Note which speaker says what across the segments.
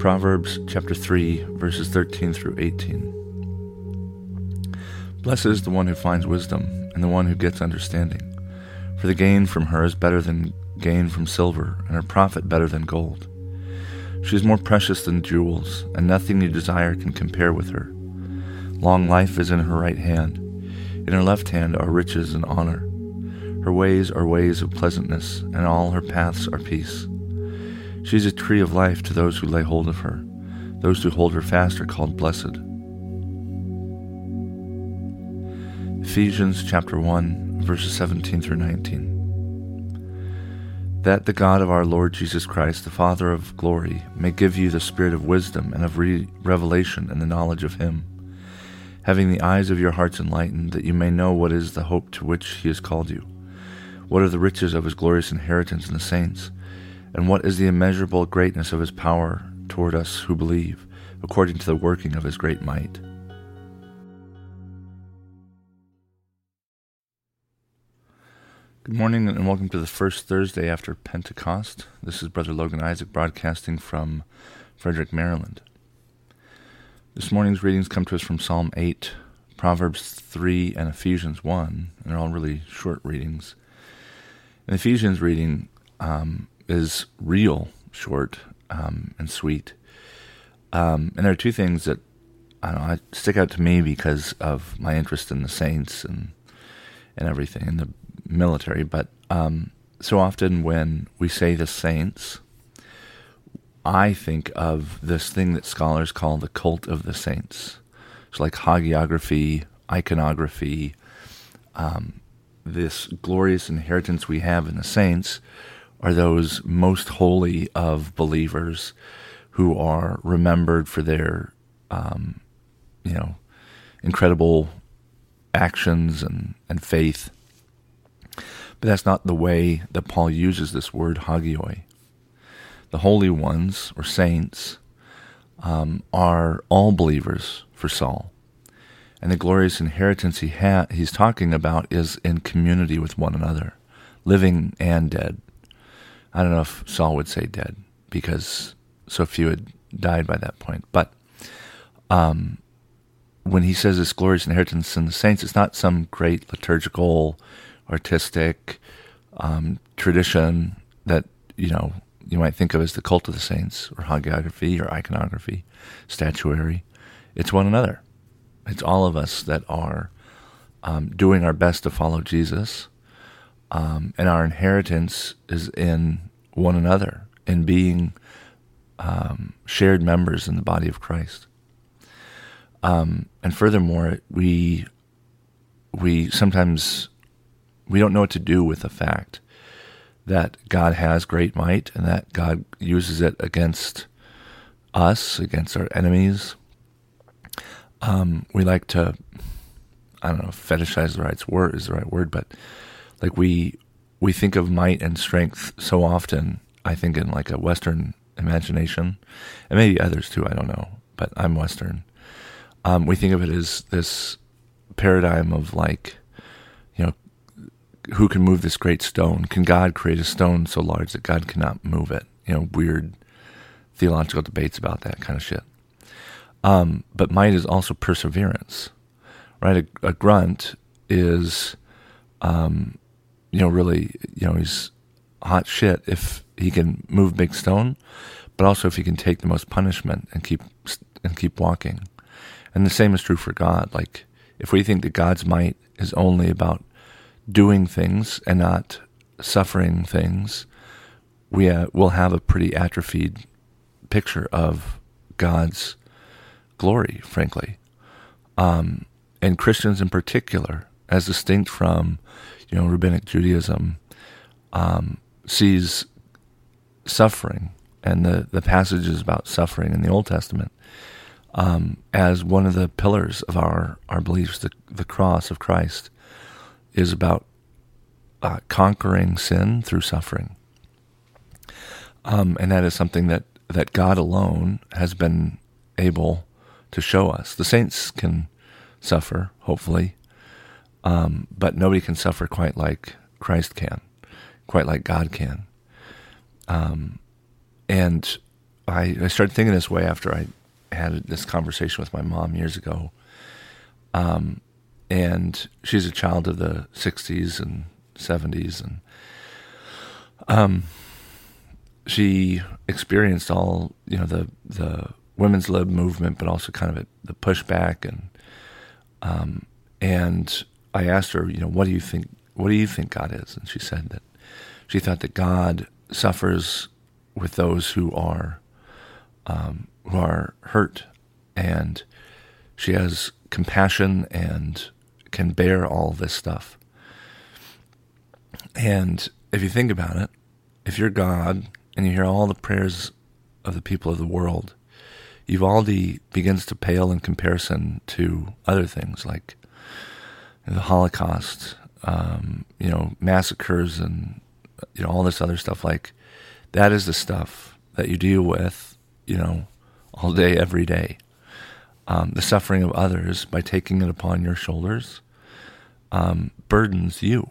Speaker 1: Proverbs chapter 3, verses 13 through 18. Blessed is the one who finds wisdom, and the one who gets understanding. For the gain from her is better than gain from silver, and her profit better than gold. She is more precious than jewels, and nothing you desire can compare with her. Long life is in her right hand. In her left hand are riches and honor. Her ways are ways of pleasantness, and all her paths are peace. She is a tree of life to those who lay hold of her. Those who hold her fast are called blessed. Ephesians chapter 1, verses 17 through 19. That the God of our Lord Jesus Christ, the Father of glory, may give you the spirit of wisdom and of re- revelation and the knowledge of Him, having the eyes of your hearts enlightened, that you may know what is the hope to which He has called you, what are the riches of His glorious inheritance in the saints and what is the immeasurable greatness of his power toward us who believe, according to the working of his great might? Good morning and welcome to the first Thursday after Pentecost. This is Brother Logan Isaac broadcasting from Frederick, Maryland. This morning's readings come to us from Psalm 8, Proverbs 3, and Ephesians 1, and they're all really short readings. In Ephesians reading, um, is real short um, and sweet. Um, and there are two things that I don't know, stick out to me because of my interest in the saints and and everything in the military. But um, so often when we say the saints, I think of this thing that scholars call the cult of the saints. It's like hagiography, iconography, um, this glorious inheritance we have in the saints are those most holy of believers who are remembered for their, um, you know, incredible actions and, and faith. But that's not the way that Paul uses this word hagioi. The holy ones, or saints, um, are all believers for Saul. And the glorious inheritance he ha- he's talking about is in community with one another, living and dead. I don't know if Saul would say dead because so few had died by that point. But um, when he says this glorious inheritance in the saints, it's not some great liturgical, artistic um, tradition that you know you might think of as the cult of the saints or hagiography or iconography, statuary. It's one another. It's all of us that are um, doing our best to follow Jesus um, and our inheritance is in one another, in being um, shared members in the body of Christ. Um, and furthermore, we we sometimes we don't know what to do with the fact that God has great might and that God uses it against us, against our enemies. Um, we like to, I don't know, fetishize the right word is the right word, but like we we think of might and strength so often. I think in like a Western imagination, and maybe others too. I don't know, but I'm Western. Um, we think of it as this paradigm of like, you know, who can move this great stone? Can God create a stone so large that God cannot move it? You know, weird theological debates about that kind of shit. Um, but might is also perseverance, right? A, a grunt is, um, you know, really, you know, he's hot shit if he can move big stone, but also if he can take the most punishment and keep and keep walking. And the same is true for God. Like if we think that God's might is only about doing things and not suffering things, we uh, will have a pretty atrophied picture of God's glory, frankly. Um, and Christians in particular, as distinct from, you know, rabbinic Judaism, um, sees suffering and the, the passages about suffering in the Old Testament um, as one of the pillars of our, our beliefs. The, the cross of Christ is about uh, conquering sin through suffering. Um, and that is something that, that God alone has been able to show us. The saints can suffer, hopefully, um, but nobody can suffer quite like Christ can, quite like God can. Um, and I, I started thinking this way after I had this conversation with my mom years ago. Um, and she's a child of the 60s and 70s. And um, she experienced all, you know, the, the women's lib movement, but also kind of the pushback. And, um, and I asked her, you know, what do you think, what do you think God is? And she said that she thought that God suffers with those who are um, who are hurt, and she has compassion and can bear all this stuff. And if you think about it, if you're God and you hear all the prayers of the people of the world, Uvalde begins to pale in comparison to other things like the Holocaust, um, you know, massacres and you know all this other stuff. Like that is the stuff that you deal with, you know, all day, every day. Um, the suffering of others by taking it upon your shoulders um, burdens you.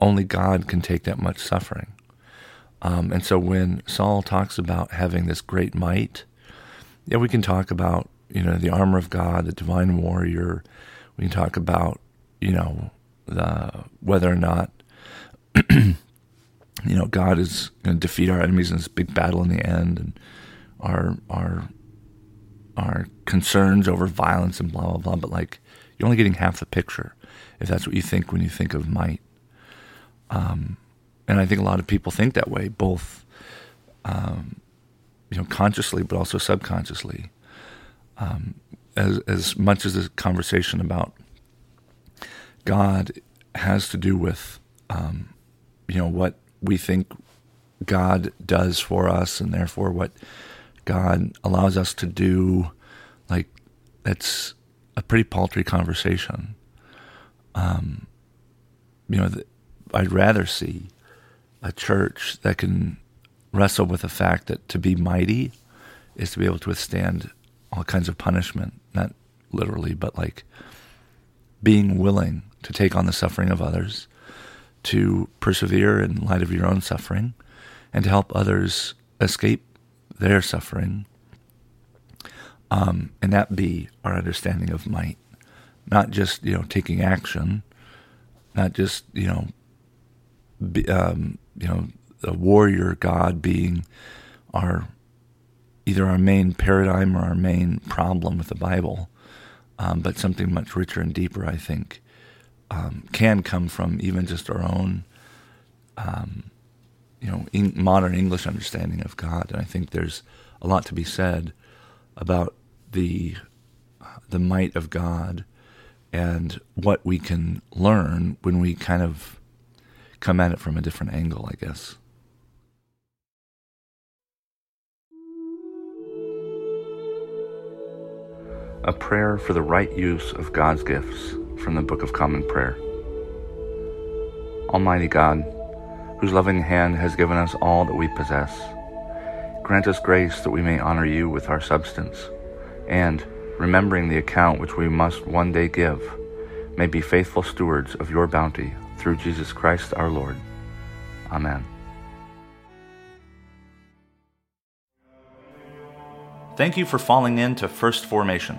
Speaker 1: Only God can take that much suffering. Um, and so when Saul talks about having this great might, yeah, we can talk about, you know, the armor of God, the divine warrior. We can talk about, you know, the, whether or not, you know, God is going to defeat our enemies in this big battle in the end and our, our our concerns over violence and blah blah blah. But like you're only getting half the picture if that's what you think when you think of might. Um, and I think a lot of people think that way, both um, you know consciously but also subconsciously. Um, as as much as the conversation about God has to do with um, you know what we think God does for us, and therefore what God allows us to do, like it's a pretty paltry conversation. Um, you know, I'd rather see a church that can wrestle with the fact that to be mighty is to be able to withstand all kinds of punishment, not literally, but like being willing to take on the suffering of others, to persevere in light of your own suffering, and to help others escape their suffering, um, and that be our understanding of might, not just you know taking action, not just you know, be, um, you know, a warrior God being our either our main paradigm or our main problem with the Bible, um, but something much richer and deeper. I think um, can come from even just our own um, you know in modern English understanding of God, and I think there's a lot to be said about the the might of God and what we can learn when we kind of come at it from a different angle, I guess. A prayer for the right use of God's gifts from the Book of Common Prayer. Almighty God, whose loving hand has given us all that we possess. Grant us grace that we may honor you with our substance, and, remembering the account which we must one day give, may be faithful stewards of your bounty through Jesus Christ our Lord. Amen. Thank you for falling in to First Formation,